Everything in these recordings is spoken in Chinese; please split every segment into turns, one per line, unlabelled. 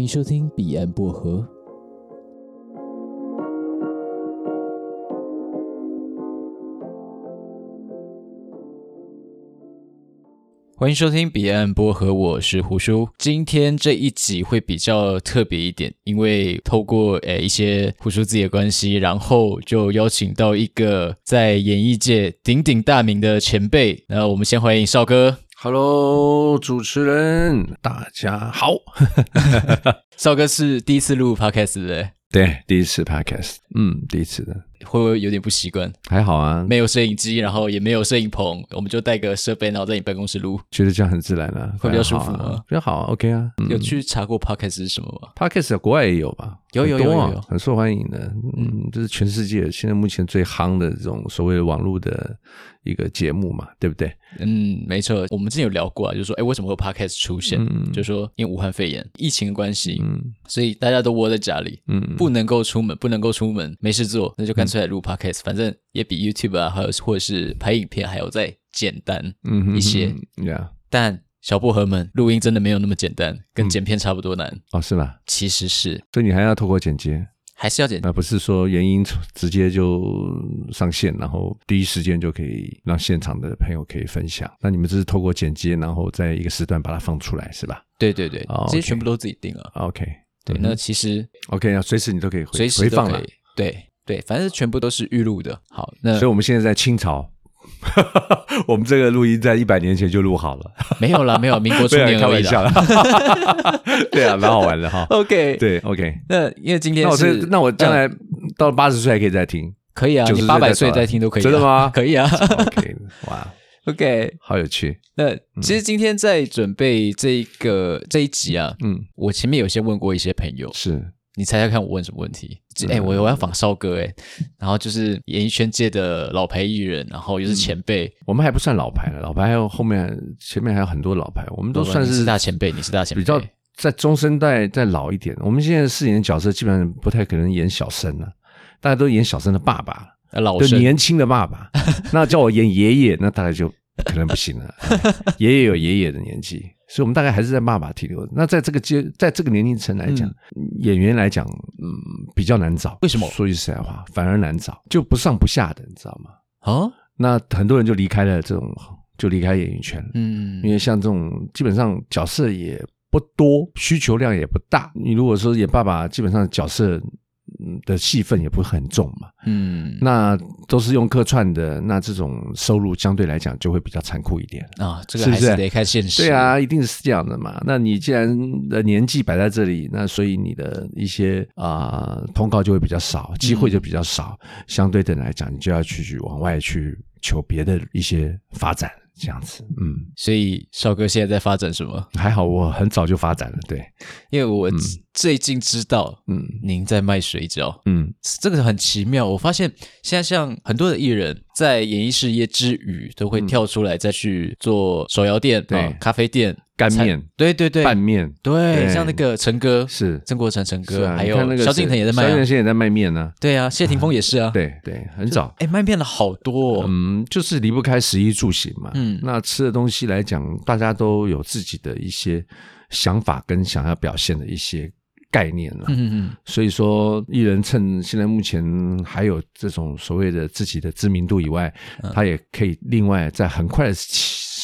欢迎收听彼岸薄荷。欢迎收听彼岸薄荷，我是胡叔。今天这一集会比较特别一点，因为透过诶一些胡叔自己的关系，然后就邀请到一个在演艺界鼎鼎大名的前辈。那我们先欢迎少哥。
Hello，主持人，大家好。
少哥是第一次录 Podcast 对不对？
对，第一次 Podcast，嗯，第一次的。
会不会有点不习惯？
还好啊，
没有摄影机，然后也没有摄影棚，我们就带个设备，然后在你办公室录，
觉得这样很自然啊，
会比较舒服
比较好啊，OK 啊。
有去查过 Podcast 是什么吗
？Podcast 国外也有吧？
有有有有，有，
很受欢迎的。嗯，这是全世界现在目前最夯的这种所谓网络的一个节目嘛，对不对？
嗯，没错。我们之前有聊过啊，就是说，哎，为什么会有 Podcast 出现？嗯，就是说，因为武汉肺炎疫情的关系，嗯，所以大家都窝在家里，嗯，不能够出门，不能够出门，没事做，那就干脆来录 Podcast，嗯。反正也比 YouTube 啊，还有或者是拍影片还要再简单一些。嗯哼哼，Yeah. 但小薄荷们录音真的没有那么简单，跟剪片差不多难。嗯、哦，
是吗？
其实是。
所以你还要透过剪接，
还是要剪？
那不是说原因直接就上线，然后第一时间就可以让现场的朋友可以分享。那你们这是透过剪接，然后在一个时段把它放出来，是吧？
对对对，哦、这些全部都自己定了。
OK，
对，那其实
OK 啊，随时你都可以回
随时
回放了。
对。对，反正全部都是预录的。好，那
所以我们现在在清朝，我们这个录音在一百年前就录好了。
没有了，没有，民国初 年而已啦。
对啊，蛮好玩的哈。
OK，
对，OK。
那因为今天是，
那我那我将来到了八十岁还可以再听，
可以啊，你八百岁再听都可以。
真的吗？
可以啊。
OK，哇
，OK，
好有趣。
那其实今天在准备这个这一集啊，嗯，我前面有先问过一些朋友，是。你猜猜看，我问什么问题？哎、欸，我我要仿少哥哎，然后就是演艺圈界的老牌艺人，然后又是前辈、嗯。我们还不算老牌了，老牌还有后面前面还有很多老牌，我们都算是，是大前辈。你是大前辈，比较在中生代再老一点。我们现在饰演的角色基本上不太可能演小生了，大家都演小生的爸爸，老就年轻的爸爸。那叫我演爷爷，那大概就可能不行了。爷爷有爷爷的年纪。所以，我们大概还是在爸爸停留。那在这个阶，在这个年龄层来讲，嗯，演员来讲，嗯，比较难找。为什么？说句实在话，反而难找，就不上不下的，你知道吗？啊，那很多人就离开了这种，就离开演艺圈。嗯，因为像这种基本上角色也不多，需求量也不大。你如果说演爸爸，基本上角色。的戏份也不会很重嘛，嗯，那都是用客串的，那这种收入相对来讲就会比较残酷一点啊，这个还是得看现实，对啊，一定是这样的嘛。那你既然的年纪摆在这里，那所以你的一些啊、呃、通告就会比较少，机会就比较少，嗯、相对的来讲，你就要去往外去求别的一些发展。这样子，嗯，所以少哥现在在发展什么？还好，我很早就发展了，对，因为我最近知道，嗯，您在卖水饺，嗯，这个很奇妙。我发现现在像很多的艺人，在演艺事业之余，都会跳出来再去做手摇店、对，咖啡店。干面，对对对，拌面，对，像那个陈哥是。曾国成陈哥，还有萧敬腾也在卖，萧敬腾现在也在卖面呢。对啊，谢霆锋也是啊。对对，很早。哎，卖面的好多，嗯，就是离不开食衣住行嘛。嗯，那吃的东西来讲，大家都有自己的一些想法跟想要表现的一些概念了。嗯嗯，所以说，艺人趁现在目前还有这种所谓的自己的知名度以外，他也可以另外在很快的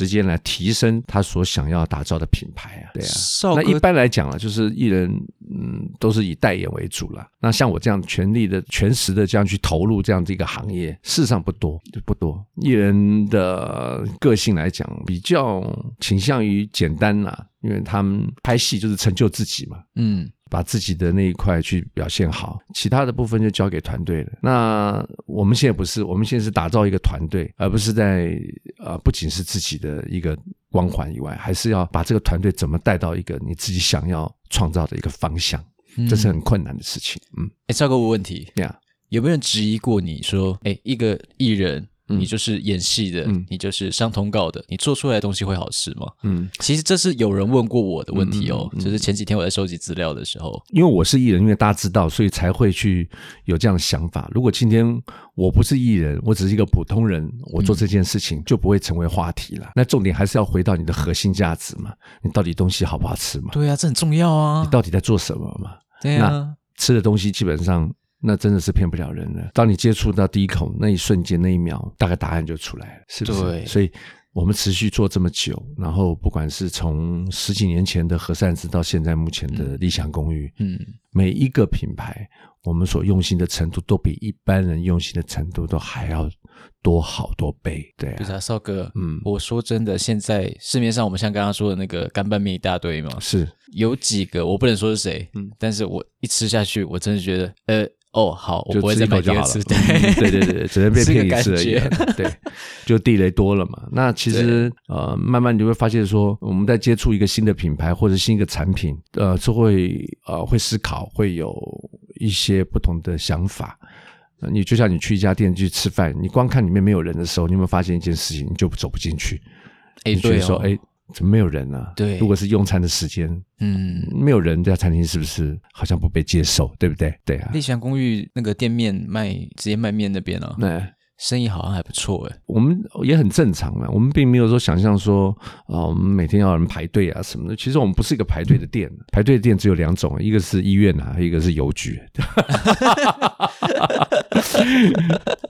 时间来提升他所想要打造的品牌啊，对啊。那一般来讲啊，就是艺人，嗯，都是以代言为主了。那像我这样全力的、全时的这样去投入这样的一个行业，事实上不多，不多。艺人的个性来讲，比较倾向于简单啦，因为他们拍戏就是成就自己嘛，嗯。把自己的那一块去表现好，其他的部分就交给团队了。那我们现在不是，我们现在是打造一个团队，而不是在呃，不仅是自己的一个光环以外，还是要把这个团队怎么带到一个你自己想要创造的一个方向，嗯、这是很困难的事情。嗯，哎，赵哥，我问题，呀，有没有人质疑过你说，哎，一个艺人？你就是演戏的，你就是上通告的，你做出来的东西会好吃吗？嗯，其实这是有人问过我的问题哦，就是前几天我在收集资料的时候，
因为我是艺人，因为大家知道，所以才会去有这样的想法。如果今天我不是艺人，我只是一个普通人，我做这件事情就不会成为话题了。那重点还是要回到你的核心价值嘛，你到底东西好不好吃嘛？
对啊，这很重要啊。
你到底在做什么嘛？
对啊，
吃的东西基本上。那真的是骗不了人的。当你接触到第一口那一瞬间，那一秒，大概答案就出来了，是不是？对。所以我们持续做这么久，然后不管是从十几年前的和善子到现在目前的理想公寓，嗯，每一个品牌，我们所用心的程度都比一般人用心的程度都还要多好多倍。对啊，
不是啊，少哥，嗯，我说真的，现在市面上我们像刚刚说的那个干拌面一大堆嘛，
是
有几个我不能说是谁，嗯，但是我一吃下去，我真的觉得，呃。哦，好，我不会再买第二次。对，
对对对，只能被骗一次而已。对，就地雷多了嘛。那其实呃，慢慢你就会发现说，我们在接触一个新的品牌或者新一个产品，呃，就会呃会思考，会有一些不同的想法。你就像你去一家店去吃饭，你光看里面没有人的时候，你有没有发现一件事情？你就走不进去。哎，对哦。哎。怎么没有人呢？
对，
如果是用餐的时间，嗯，没有人，这家餐厅是不是好像不被接受？对不对？对啊。
丽祥公寓那个店面卖直接卖面那边啊，那生意好像还不错哎。
我们也很正常嘛，我们并没有说想象说啊，我们每天要有人排队啊什么的。其实我们不是一个排队的店，排队的店只有两种，一个是医院啊，一个是邮局。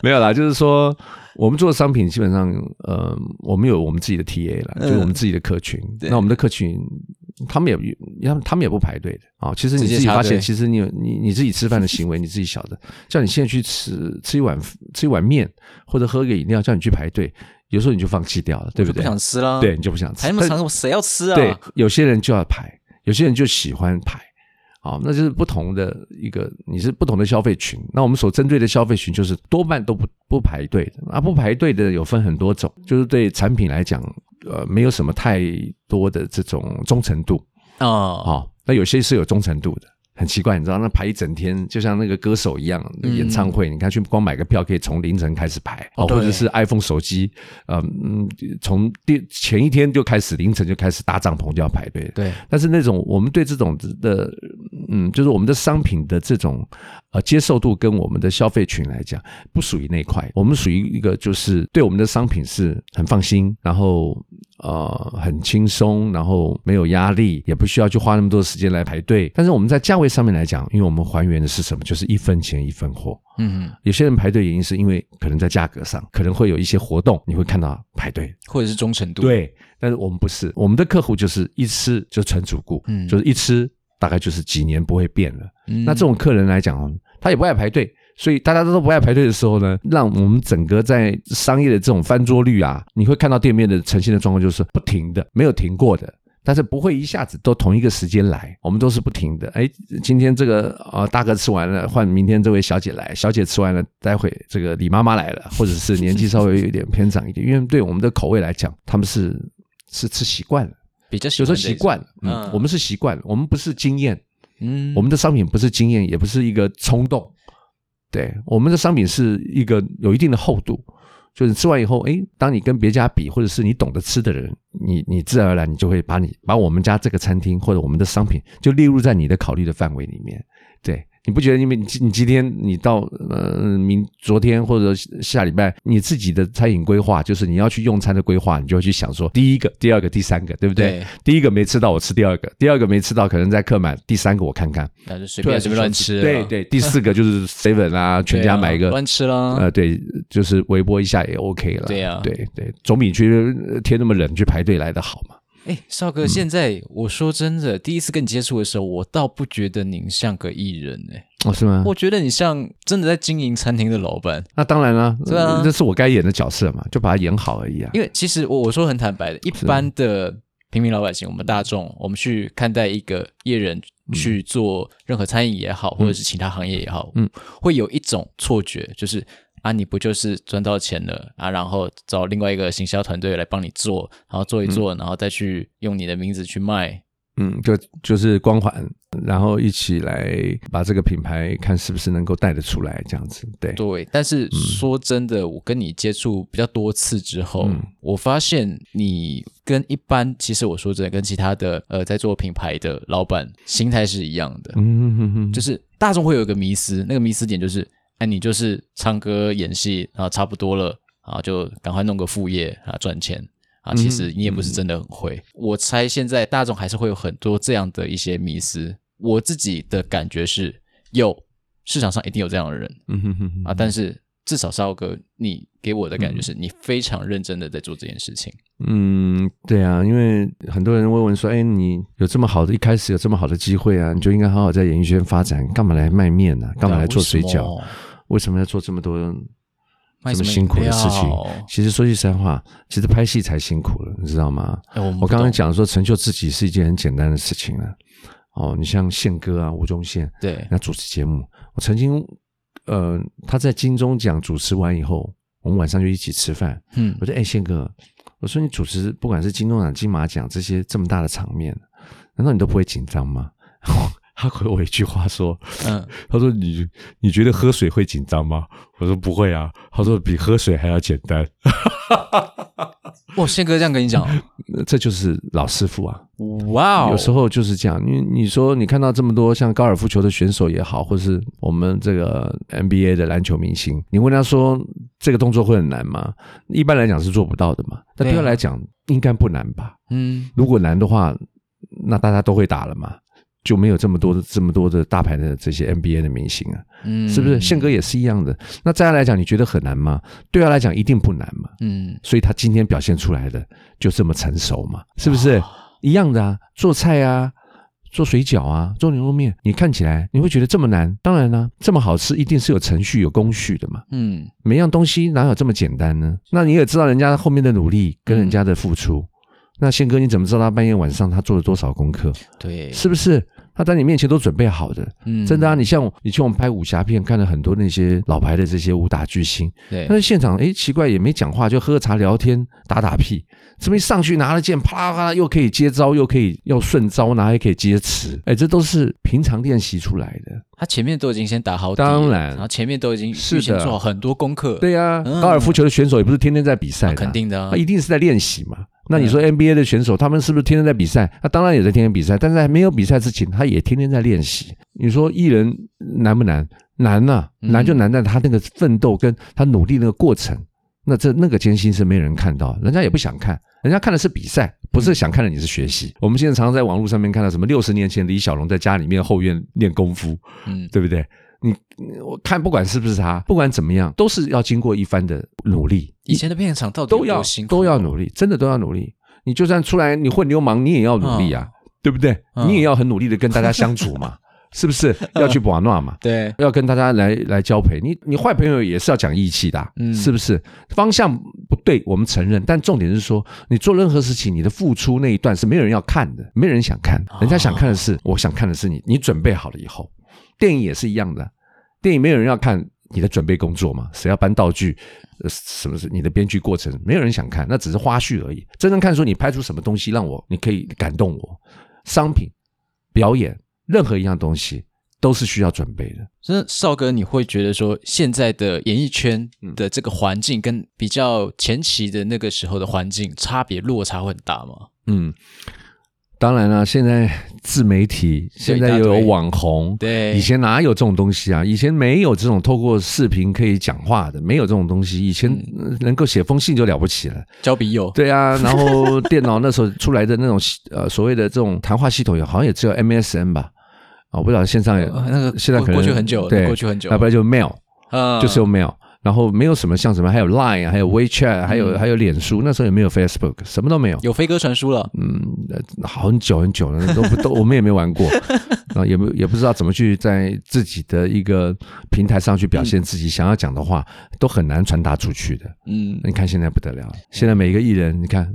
没有啦，就是说。我们做的商品基本上，呃，我们有我们自己的 TA 啦，就是我们自己的客群。那我们的客群，他们也，他们他们也不排队的啊。其实你自己发现，其实你你你自己吃饭的行为，你自己晓得。叫你现在去吃吃一碗吃一碗面，或者喝个饮料，叫你去排队，有时候你就放弃掉了，对不对？
不想吃了，
对，你就不想吃。
排那么长，谁要吃啊？
对，有些人就要排，有些人就喜欢排。好，那就是不同的一个，你是不同的消费群。那我们所针对的消费群，就是多半都不不排队的。啊，不排队的有分很多种，就是对产品来讲，呃，没有什么太多的这种忠诚度哦。好，那有些是有忠诚度的。很奇怪，你知道那排一整天，就像那个歌手一样，演唱会，嗯、你看去光买个票可以从凌晨开始排，哦，或者是 iPhone 手机，呃、嗯，从第前一天就开始凌晨就开始搭帐篷就要排队。
对，
但是那种我们对这种的，嗯，就是我们的商品的这种呃接受度跟我们的消费群来讲，不属于那块，我们属于一个就是对我们的商品是很放心，然后。呃，很轻松，然后没有压力，也不需要去花那么多时间来排队。但是我们在价位上面来讲，因为我们还原的是什么？就是一分钱一分货。嗯哼，有些人排队原因是因为可能在价格上可能会有一些活动，你会看到排队，
或者是忠诚度。
对，但是我们不是，我们的客户就是一吃就成主顾，嗯，就是一吃大概就是几年不会变了。嗯，那这种客人来讲，他也不爱排队。所以大家都不爱排队的时候呢，让我们整个在商业的这种翻桌率啊，你会看到店面的呈现的状况就是不停的，没有停过的，但是不会一下子都同一个时间来，我们都是不停的。哎，今天这个啊大哥吃完了，换明天这位小姐来，小姐吃完了，待会这个李妈妈来了，或者是年纪稍微有一点偏长一点，因为对我们的口味来讲，他们是是吃习惯了，
比较
有时候习惯了，嗯，我们是习惯了，我们不是经验，嗯，我们的商品不是经验，也不是一个冲动。对，我们的商品是一个有一定的厚度，就是吃完以后，诶，当你跟别家比，或者是你懂得吃的人，你你自然而然你就会把你把我们家这个餐厅或者我们的商品就列入在你的考虑的范围里面，对。你不觉得？因为你你今天你到呃明昨天或者下礼拜，你自己的餐饮规划就是你要去用餐的规划，你就会去想说第一个、第二个、第三个，对不对？对。第一个没吃到，我吃第二个；第二个没吃到，可能再客满；第三个我看看，
那就随便随便乱吃。
对对。第四个就是 seven 啊，全家买一个
乱吃啦。
呃，对，就是微波一下也 OK 了。
对呀，
对对，总比去天那么冷去排队来的好嘛。
哎，少哥，现在我说真的，第一次跟你接触的时候，我倒不觉得您像个艺人哎。
哦，是吗？
我觉得你像真的在经营餐厅的老板。
那当然了，对啊，这是我该演的角色嘛，就把它演好而已啊。
因为其实我我说很坦白的，一般的平民老百姓，我们大众，我们去看待一个艺人去做任何餐饮也好，或者是其他行业也好，嗯，会有一种错觉，就是。啊，你不就是赚到钱了啊？然后找另外一个行销团队来帮你做，然后做一做，嗯、然后再去用你的名字去卖，
嗯，就就是光环然后一起来把这个品牌看是不是能够带得出来，这样子。对
对，但是说真的，嗯、我跟你接触比较多次之后，嗯、我发现你跟一般其实我说真的，跟其他的呃在做品牌的老板心态是一样的。嗯哼哼，就是大众会有一个迷思，那个迷思点就是，哎，你就是唱歌演戏，然后差不多了，啊，就赶快弄个副业啊赚钱。啊，其实你也不是真的很会。嗯、我猜现在大众还是会有很多这样的一些迷思。我自己的感觉是，有市场上一定有这样的人，嗯哼哼哼啊。但是至少少哥，你给我的感觉是你非常认真的在做这件事情。
嗯，对啊，因为很多人问问说，哎，你有这么好的一开始有这么好的机会啊，你就应该好好在演艺圈发展，干嘛来卖面呢、啊？干嘛来做水饺？为什，么要做这么多？这么辛苦的事情，其实说句实话，其实拍戏才辛苦了，你知道吗？欸、我，我刚刚讲说成就自己是一件很简单的事情了。哦，你像宪哥啊，吴宗宪，对，那主持节目，我曾经，呃，他在金钟奖主持完以后，我们晚上就一起吃饭。嗯，我说，哎，宪哥，我说你主持不管是金钟奖、金马奖这些这么大的场面，难道你都不会紧张吗？他回我一句话说：“嗯，他说你你觉得喝水会紧张吗？”我说：“不会啊。”他说：“比喝水还要简单。”
哇，宪哥这样跟你讲，
这就是老师傅啊！哇 Wow，有时候就是这样。你你说你看到这么多像高尔夫球的选手也好，或是我们这个 NBA 的篮球明星，你问他说这个动作会很难吗？一般来讲是做不到的嘛。但对他来讲应该不难吧？嗯，如果难的话，那大家都会打了嘛。就没有这么多的这么多的大牌的这些 NBA 的明星啊，嗯，是不是？宪哥也是一样的。那在他来讲，你觉得很难吗？对他来讲，一定不难嘛。嗯，所以他今天表现出来的就这么成熟嘛，是不是？一样的啊，做菜啊，做水饺啊，做牛肉面，你看起来你会觉得这么难？当然啦，这么好吃，一定是有程序、有工序的嘛。嗯，每样东西哪有这么简单呢？那你也知道人家后面的努力跟人家的付出。那宪哥，你怎么知道他半夜晚上他做了多少功课？对，是不是？他在你面前都准备好的，嗯，真的啊！你像你去我们拍武侠片，看了很多那些老牌的这些武打巨星，对，他在现场哎，奇怪也没讲话，就喝茶聊天，打打屁，这么一上去拿了剑，啪啦啪啦，又可以接招，又可以要顺招，拿还可以接词，哎，这都是平常练习出来的。
他前面都已经先打好，
当然，
然后前面都已经事先做好很多功课。
对呀，高尔夫球的选手也不是天天在比赛的，
肯定的，
他一定是在练习嘛。那你说 NBA 的选手，他们是不是天天在比赛？他当然也在天天比赛，但是在没有比赛之前，他也天天在练习。你说艺人难不难？难呐，难就难在他那个奋斗跟他努力那个过程。那这那个艰辛是没人看到，人家也不想看，人家看的是比赛，不是想看的你是学习。我们现在常常在网络上面看到什么六十年前李小龙在家里面后院练功夫，嗯，对不对？你我看不管是不是他，不管怎么样，都是要经过一番的努力。
以前的片场到底都要
都要努力，真的都要努力。你就算出来你混流氓，你也要努力啊，嗯、对不对？嗯、你也要很努力的跟大家相处嘛，是不是？要去玩闹嘛，对，要跟大家来来交陪。你你坏朋友也是要讲义气的，嗯，是不是？方向不对，我们承认，但重点是说，你做任何事情，你的付出那一段是没有人要看的，没人想看，人家想看的是，哦、我想看的是你，你准备好了以后。电影也是一样的，电影没有人要看你的准备工作嘛？谁要搬道具？呃，什么是你的编剧过程？没有人想看，那只是花絮而已。真正看说你拍出什么东西让我，你可以感动我。商品、表演，任何一样东西都是需要准备的。
真的，少哥，你会觉得说现在的演艺圈的这个环境跟比较前期的那个时候的环境差别落差会很大吗？
嗯。当然了，现在自媒体，现在又有网红，对，以前哪有这种东西啊？以前没有这种透过视频可以讲话的，没有这种东西。以前能够写封信就了不起了，
交笔友。
对啊，然后电脑那时候出来的那种呃所谓的这种谈话系统，也好像也只有 MSN 吧？啊，我不知道线上有那个现在可能
过去很久，对，过去很久，
要不然就 Mail，啊，就是用 Mail。然后没有什么像什么，还有 Line，还有 WeChat，还有还有脸书，那时候也没有 Facebook，什么都没有。
有飞鸽传书了，
嗯，好很久很久了，都不 都我们也没玩过，啊，也没也不知道怎么去在自己的一个平台上去表现自己想要讲的话，都很难传达出去的。嗯，你看现在不得了，现在每一个艺人，你看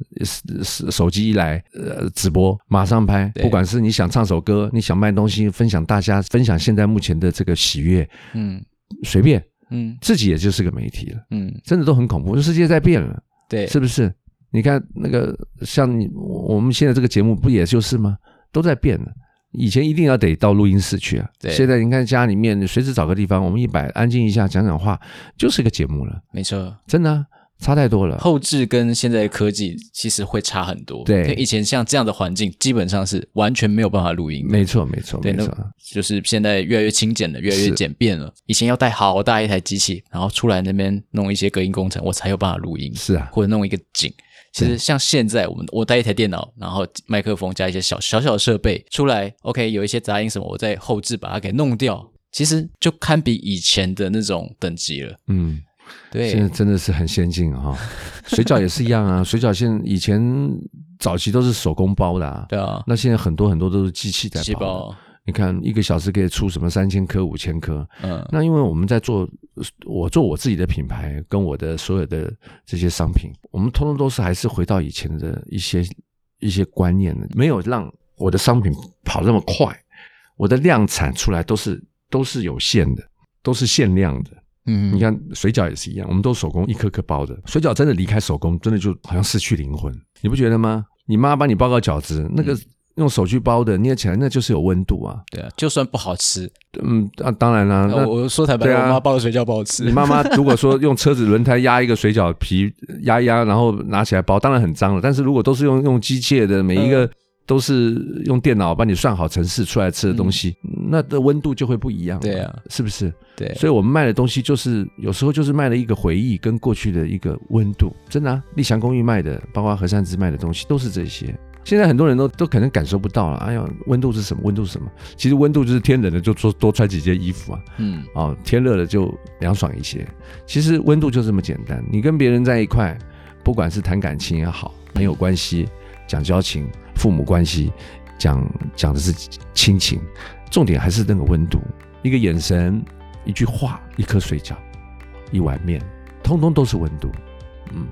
手手机一来，呃，直播马上拍，不管是你想唱首歌，你想卖东西，分享大家分享现在目前的这个喜悦，嗯，随便。嗯，自己也就是个媒体了，嗯，真的都很恐怖，世界在变了，对，是不是？你看那个像你我们现在这个节目不也就是吗？都在变的。以前一定要得到录音室去啊。
对，
现在你看家里面随时找个地方，我们一摆安静一下，讲讲话，就是一个节目了。
没错，
真的、啊。差太多了，
后置跟现在的科技其实会差很多。
对，
以前像这样的环境，基本上是完全没有办法录音。
没错，没错，
对，
没错。
就是现在越来越轻简了，越来越简便了。以前要带好大一台机器，然后出来那边弄一些隔音工程，我才有办法录音。
是啊，
或者弄一个景。其实像现在，我们我带一台电脑，然后麦克风加一些小小小的设备出来，OK，有一些杂音什么，我再后置把它给弄掉，其实就堪比以前的那种等级了。
嗯。
对，
现在真的是很先进哈、哦，水饺也是一样啊。水饺现以前早期都是手工包的啊，
对啊。
那现在很多很多都是机器在包，
包。
你看一个小时可以出什么三千颗、五千颗。
嗯。
那因为我们在做，我做我自己的品牌，跟我的所有的这些商品，我们通通都是还是回到以前的一些一些观念的，没有让我的商品跑那么快，我的量产出来都是都是有限的，都是限量的。
嗯，
你看水饺也是一样，我们都手工一颗颗包的。水饺真的离开手工，真的就好像失去灵魂，你不觉得吗？你妈帮你包个饺子，那个用手去包的，捏起来那就是有温度啊。
对啊，就算不好吃，
嗯啊，当然啦。那
我说坦白，啊、我妈包的水饺不好吃。
你妈妈如果说用车子轮胎压一个水饺皮压一压，然后拿起来包，当然很脏了。但是如果都是用用机械的，每一个。嗯都是用电脑帮你算好程式出来吃的东西，嗯、那的温度就会不一样。
对啊，
是不是？
对，
所以我们卖的东西就是有时候就是卖了一个回忆跟过去的一个温度。真的啊，立祥公寓卖的，包括和善之卖的东西都是这些。现在很多人都都可能感受不到了。哎呀，温度是什么？温度是什么？其实温度就是天冷了就多多穿几件衣服啊。
嗯，
哦，天热了就凉爽一些。其实温度就这么简单。你跟别人在一块，不管是谈感情也好，朋友关系，讲交情，父母关系。讲讲的是亲情，重点还是那个温度，一个眼神，一句话，一颗水饺，一碗面，通通都是温度，嗯。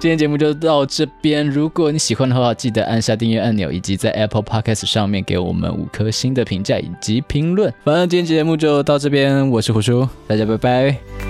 今天节目就到这边。如果你喜欢的话，记得按下订阅按钮，以及在 Apple Podcast 上面给我们五颗星的评价以及评论。反正今天节目就到这边，我是胡叔，大家拜拜。